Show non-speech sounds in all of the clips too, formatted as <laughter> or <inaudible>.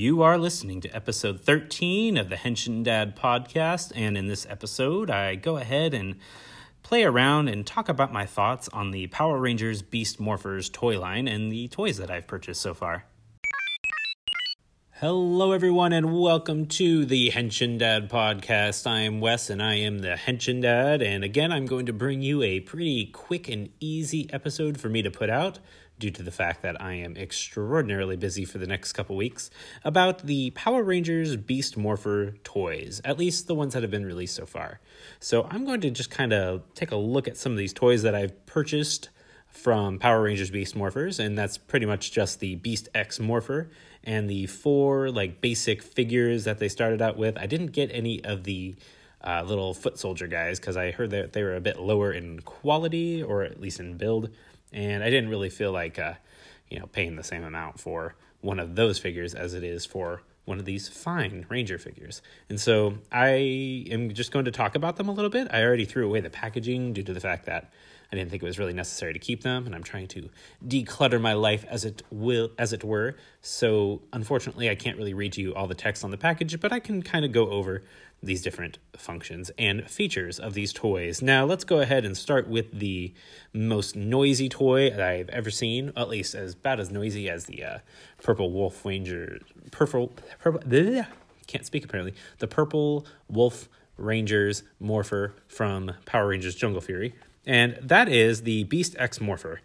You are listening to episode 13 of the Henshin Dad podcast, and in this episode, I go ahead and play around and talk about my thoughts on the Power Rangers Beast Morphers toy line and the toys that I've purchased so far. Hello, everyone, and welcome to the Henshin Dad podcast. I am Wes, and I am the Henshin Dad. And again, I'm going to bring you a pretty quick and easy episode for me to put out due to the fact that I am extraordinarily busy for the next couple weeks about the Power Rangers Beast Morpher toys, at least the ones that have been released so far. So I'm going to just kind of take a look at some of these toys that I've purchased from Power Rangers Beast Morphers, and that's pretty much just the Beast X Morpher and the four like basic figures that they started out with. I didn't get any of the uh, little foot soldier guys because I heard that they were a bit lower in quality or at least in build, and I didn't really feel like uh, you know paying the same amount for one of those figures as it is for one of these fine Ranger figures. And so I am just going to talk about them a little bit. I already threw away the packaging due to the fact that I didn't think it was really necessary to keep them, and I'm trying to declutter my life as it will, as it were. So, unfortunately, I can't really read to you all the text on the package, but I can kind of go over these different functions and features of these toys. Now, let's go ahead and start with the most noisy toy that I've ever seen, at least as bad as noisy as the uh, Purple Wolf Ranger. Purple, purple. Bleh, can't speak apparently. The Purple Wolf Rangers Morpher from Power Rangers Jungle Fury and that is the Beast X Morpher.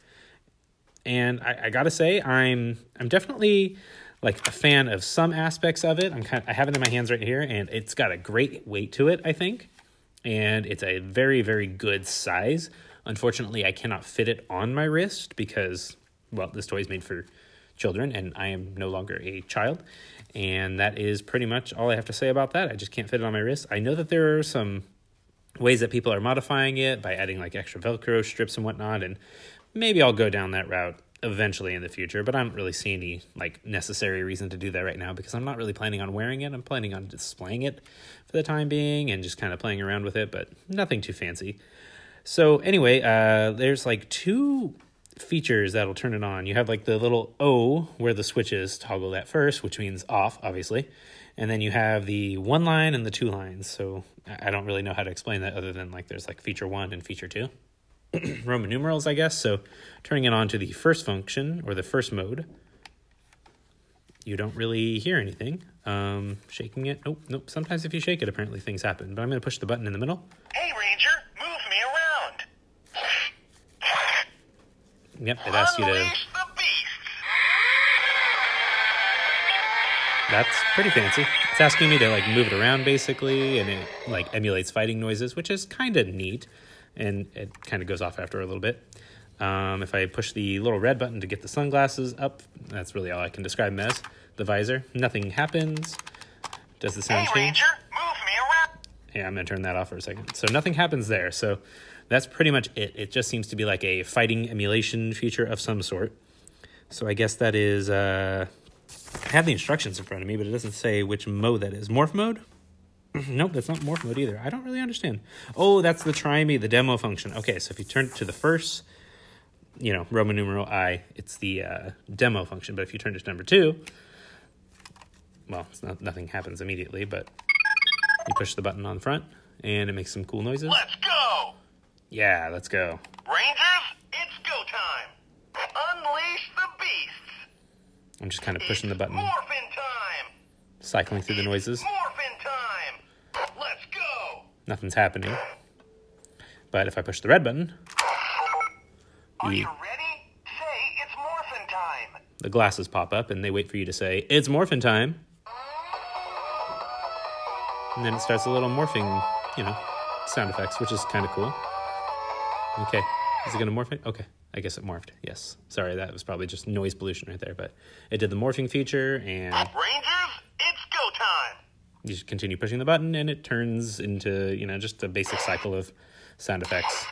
And I, I gotta say, I'm I'm definitely like a fan of some aspects of it. I'm kind of, I have it in my hands right here, and it's got a great weight to it, I think, and it's a very very good size. Unfortunately, I cannot fit it on my wrist because well, this toy is made for children, and I am no longer a child. And that is pretty much all I have to say about that. I just can't fit it on my wrist. I know that there are some ways that people are modifying it by adding like extra Velcro strips and whatnot. And maybe I'll go down that route eventually in the future, but I don't really see any like necessary reason to do that right now because I'm not really planning on wearing it. I'm planning on displaying it for the time being and just kind of playing around with it, but nothing too fancy. So anyway, uh, there's like two features that'll turn it on. You have like the little O where the switch is toggled at first, which means off, obviously. And then you have the one line and the two lines. So I don't really know how to explain that other than like there's like feature one and feature two. <clears throat> Roman numerals, I guess. So turning it on to the first function or the first mode, you don't really hear anything. Um, shaking it, nope, nope. Sometimes if you shake it, apparently things happen. But I'm going to push the button in the middle. Hey, Ranger, move me around. Yep, it asks you to. Unleash the beast. That's pretty fancy. It's asking me to like move it around basically, and it like emulates fighting noises, which is kind of neat, and it kind of goes off after a little bit. Um, if I push the little red button to get the sunglasses up, that's really all I can describe them as. The visor, nothing happens. Does the sound Hey, change? Ranger, move me around. Yeah, I'm gonna turn that off for a second. So nothing happens there. So that's pretty much it. It just seems to be like a fighting emulation feature of some sort. So I guess that is. Uh, I have the instructions in front of me, but it doesn't say which mode that is. Morph mode? <clears throat> nope, that's not morph mode either. I don't really understand. Oh, that's the try me, the demo function. Okay, so if you turn to the first, you know, Roman numeral I, it's the uh, demo function. But if you turn to number two, well, it's not nothing happens immediately, but you push the button on the front and it makes some cool noises. Let's go. Yeah, let's go. Rangers, it's go time. Unleash the beasts. I'm just kind of pushing the button, Morphin time. cycling through the noises. Morphin time. Let's go. Nothing's happening. But if I push the red button, Are you ready? Say it's morphin time. the glasses pop up and they wait for you to say, It's morphin' time. And then it starts a little morphing, you know, sound effects, which is kind of cool. Okay. Is it going to morph it? Okay. I guess it morphed. Yes. Sorry, that was probably just noise pollution right there. But it did the morphing feature and Rangers, it's go time. you just continue pushing the button and it turns into, you know, just a basic cycle of sound effects.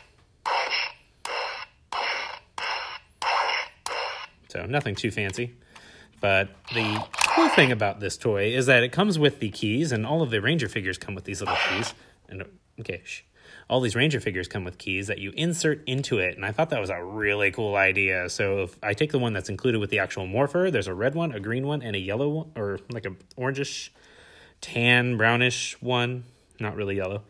So nothing too fancy. But the cool thing about this toy is that it comes with the keys, and all of the Ranger figures come with these little keys. And okay, shh. all these Ranger figures come with keys that you insert into it. And I thought that was a really cool idea. So if I take the one that's included with the actual morpher, there's a red one, a green one, and a yellow one, or like a orangish, tan, brownish one. Not really yellow.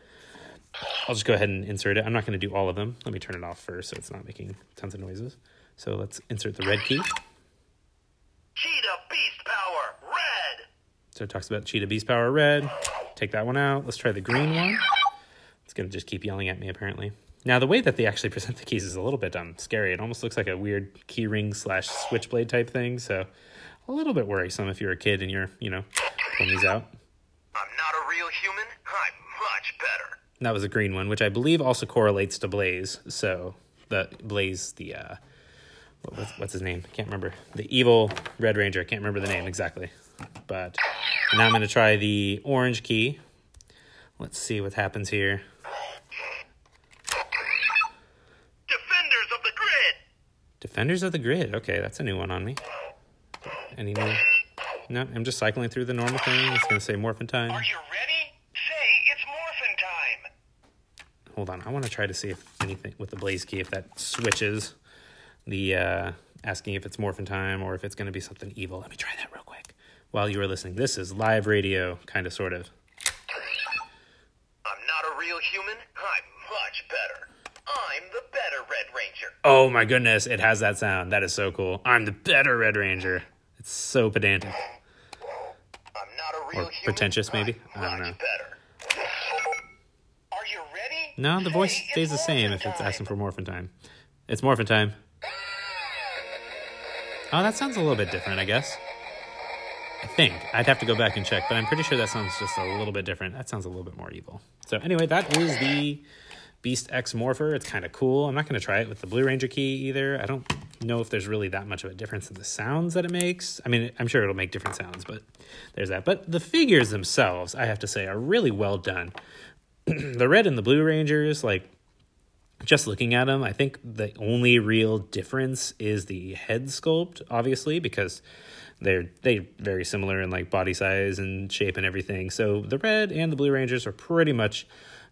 I'll just go ahead and insert it. I'm not going to do all of them. Let me turn it off first so it's not making tons of noises. So let's insert the red key. Cheetah Beast Power, red. So it talks about Cheetah Beast Power Red. Take that one out. Let's try the green one. It's going to just keep yelling at me, apparently. Now, the way that they actually <laughs> present the keys is a little bit um, scary. It almost looks like a weird key ring slash switchblade type thing. So a little bit worrisome if you're a kid and you're, you know, pulling these out. I'm not a real human. I'm much better. That was a green one, which I believe also correlates to Blaze. So the Blaze, the uh, what, what's, what's his name? I can't remember. The evil Red Ranger. I can't remember the name exactly. But now I'm going to try the orange key. Let's see what happens here. Defenders of the grid. Defenders of the Grid. Okay, that's a new one on me. Any new? No, I'm just cycling through the normal thing. It's going to say morphin time. Are you ready? Say it's morphin time. Hold on. I want to try to see if anything with the Blaze key, if that switches the uh, asking if it's morphin time or if it's going to be something evil. Let me try that real quick while you were listening. This is live radio, kind of, sort of. I'm not a real human. I'm much better. I'm the better Red Ranger. Oh my goodness, it has that sound. That is so cool. I'm the better Red Ranger. It's so pedantic. I'm not a real Or human. pretentious, maybe? I don't know. better. Are you ready? No, the voice it's stays the same if it's asking for morphin time. It's morphin time. Oh, that sounds a little bit different, I guess. I think. I'd have to go back and check, but I'm pretty sure that sounds just a little bit different. That sounds a little bit more evil. So, anyway, that is the Beast X Morpher. It's kind of cool. I'm not going to try it with the Blue Ranger key either. I don't know if there's really that much of a difference in the sounds that it makes. I mean, I'm sure it'll make different sounds, but there's that. But the figures themselves, I have to say, are really well done. <clears throat> the red and the blue rangers, like just looking at them, I think the only real difference is the head sculpt, obviously, because they're they very similar in like body size and shape and everything. So the red and the blue rangers are pretty much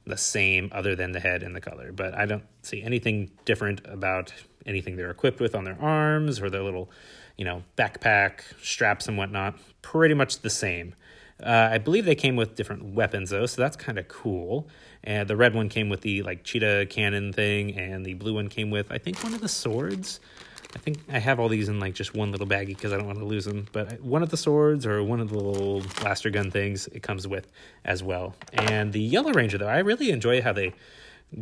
the same, other than the head and the color. But I don't see anything different about anything they're equipped with on their arms or their little, you know, backpack straps and whatnot. Pretty much the same. Uh, I believe they came with different weapons though, so that's kind of cool. And the red one came with the like cheetah cannon thing, and the blue one came with I think one of the swords. I think I have all these in like just one little baggie because I don't want to lose them. But one of the swords or one of the little blaster gun things it comes with as well. And the Yellow Ranger though, I really enjoy how they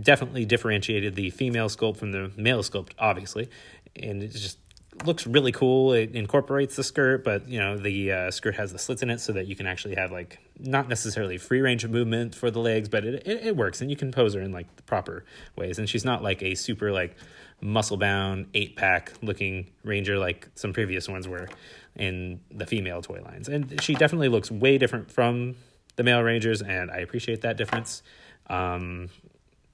definitely differentiated the female sculpt from the male sculpt, obviously, and it's just looks really cool. It incorporates the skirt, but you know the uh, skirt has the slits in it so that you can actually have like not necessarily free range of movement for the legs, but it, it, it works and you can pose her in like the proper ways. And she's not like a super like muscle bound eight pack looking ranger like some previous ones were in the female toy lines. And she definitely looks way different from the male rangers, and I appreciate that difference. Um,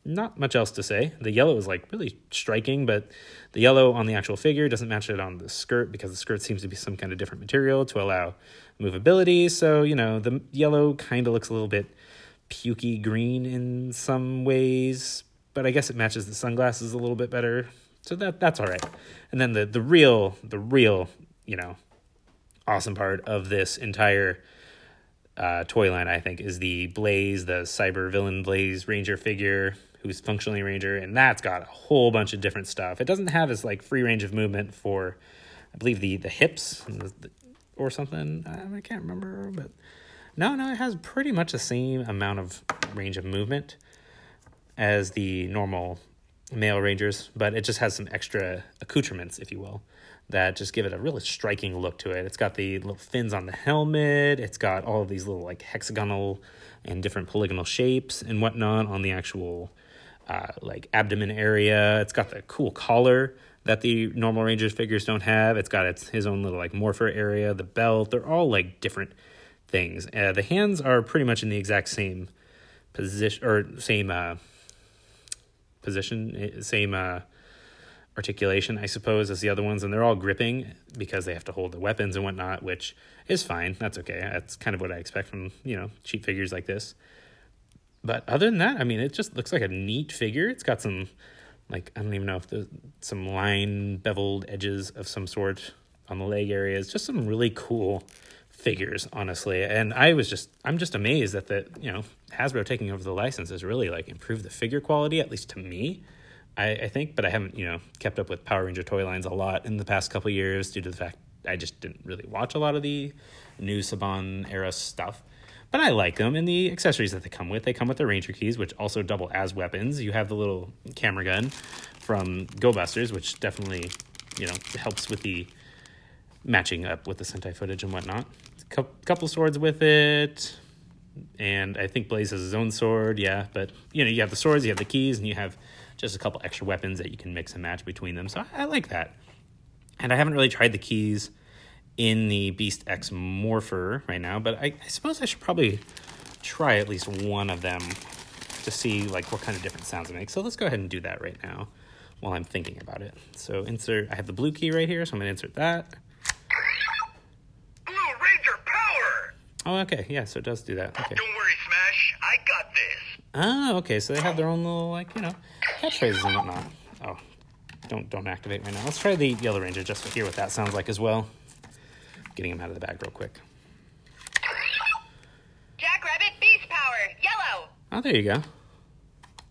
not much else to say. The yellow is like really striking, but the yellow on the actual figure doesn't match it on the skirt because the skirt seems to be some kind of different material to allow movability. So, you know, the yellow kind of looks a little bit pukey green in some ways, but I guess it matches the sunglasses a little bit better. So that that's all right. And then the the real the real, you know, awesome part of this entire uh, toy line, I think, is the Blaze, the cyber villain Blaze Ranger figure, who's functionally Ranger, and that's got a whole bunch of different stuff. It doesn't have as like free range of movement for, I believe the the hips the, the, or something. I, I can't remember, but no, no, it has pretty much the same amount of range of movement as the normal male rangers, but it just has some extra accoutrements, if you will, that just give it a really striking look to it. It's got the little fins on the helmet. It's got all of these little like hexagonal and different polygonal shapes and whatnot on the actual uh, like abdomen area. It's got the cool collar that the normal Rangers figures don't have. It's got its his own little like morpher area, the belt. They're all like different things. Uh, the hands are pretty much in the exact same position or same uh, position, eh, same uh, articulation, I suppose, as the other ones, and they're all gripping because they have to hold the weapons and whatnot, which is fine. That's okay. That's kind of what I expect from you know cheap figures like this. But other than that, I mean, it just looks like a neat figure. It's got some, like, I don't even know if there's some line beveled edges of some sort on the leg areas. Just some really cool figures, honestly. And I was just, I'm just amazed that the, you know, Hasbro taking over the license has really like improved the figure quality, at least to me. I, I think, but I haven't, you know, kept up with Power Ranger toy lines a lot in the past couple years due to the fact I just didn't really watch a lot of the new Saban era stuff. But I like them and the accessories that they come with. They come with the Ranger keys, which also double as weapons. You have the little camera gun from Go Busters, which definitely, you know, helps with the matching up with the Sentai footage and whatnot. A couple swords with it, and I think Blaze has his own sword. Yeah, but you know, you have the swords, you have the keys, and you have just a couple extra weapons that you can mix and match between them. So I, I like that. And I haven't really tried the keys in the Beast X Morpher right now, but I, I suppose I should probably try at least one of them to see like what kind of different sounds it makes. So let's go ahead and do that right now while I'm thinking about it. So insert, I have the blue key right here, so I'm gonna insert that. Blue Ranger power! Oh, okay, yeah, so it does do that. Okay. Don't worry, Smash. I got this. Oh, okay, so they have their own little like you know catchphrases and whatnot. Oh, don't don't activate right now. Let's try the Yellow Ranger just to hear what that sounds like as well. Getting him out of the bag real quick. Jackrabbit Beast Power, yellow. Oh, there you go.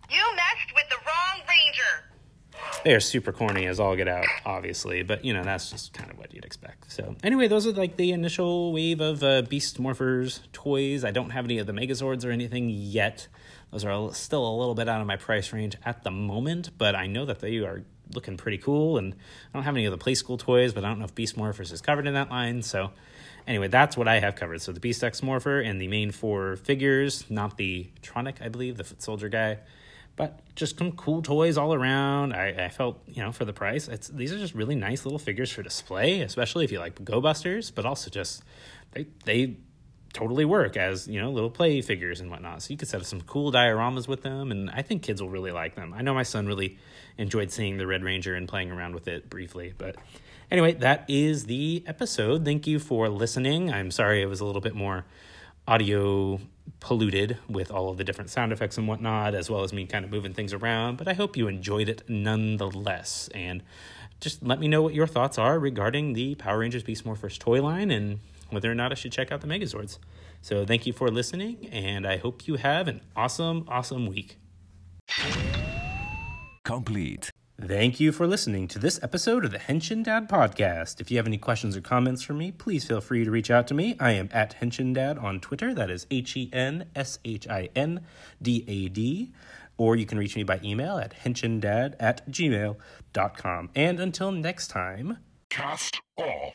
You messed with the wrong Ranger. They are super corny as all get out, obviously, but you know that's just kind of what you'd expect. So anyway, those are like the initial wave of uh, Beast Morphers toys. I don't have any of the Megazords or anything yet. Those are still a little bit out of my price range at the moment, but I know that they are looking pretty cool. And I don't have any of the Playskool toys, but I don't know if Beast Morphers is covered in that line. So anyway, that's what I have covered. So the Beast X Morpher and the main four figures, not the Tronic, I believe, the foot soldier guy. But just some cool toys all around. I, I felt, you know, for the price, it's these are just really nice little figures for display, especially if you like Go Busters, but also just they they totally work as you know little play figures and whatnot. So you could set up some cool dioramas with them, and I think kids will really like them. I know my son really enjoyed seeing the Red Ranger and playing around with it briefly, but anyway, that is the episode. Thank you for listening. I'm sorry it was a little bit more audio polluted with all of the different sound effects and whatnot, as well as me kind of moving things around. But I hope you enjoyed it nonetheless. And just let me know what your thoughts are regarding the Power Rangers Beast Morphers toy line and whether or not I should check out the Megazords. So thank you for listening, and I hope you have an awesome, awesome week. Complete. Thank you for listening to this episode of the Henshin Dad podcast. If you have any questions or comments for me, please feel free to reach out to me. I am at Henshin Dad on Twitter. That is H E N S H I N D A D. Or you can reach me by email at henshindad at gmail.com. And until next time, Cast off.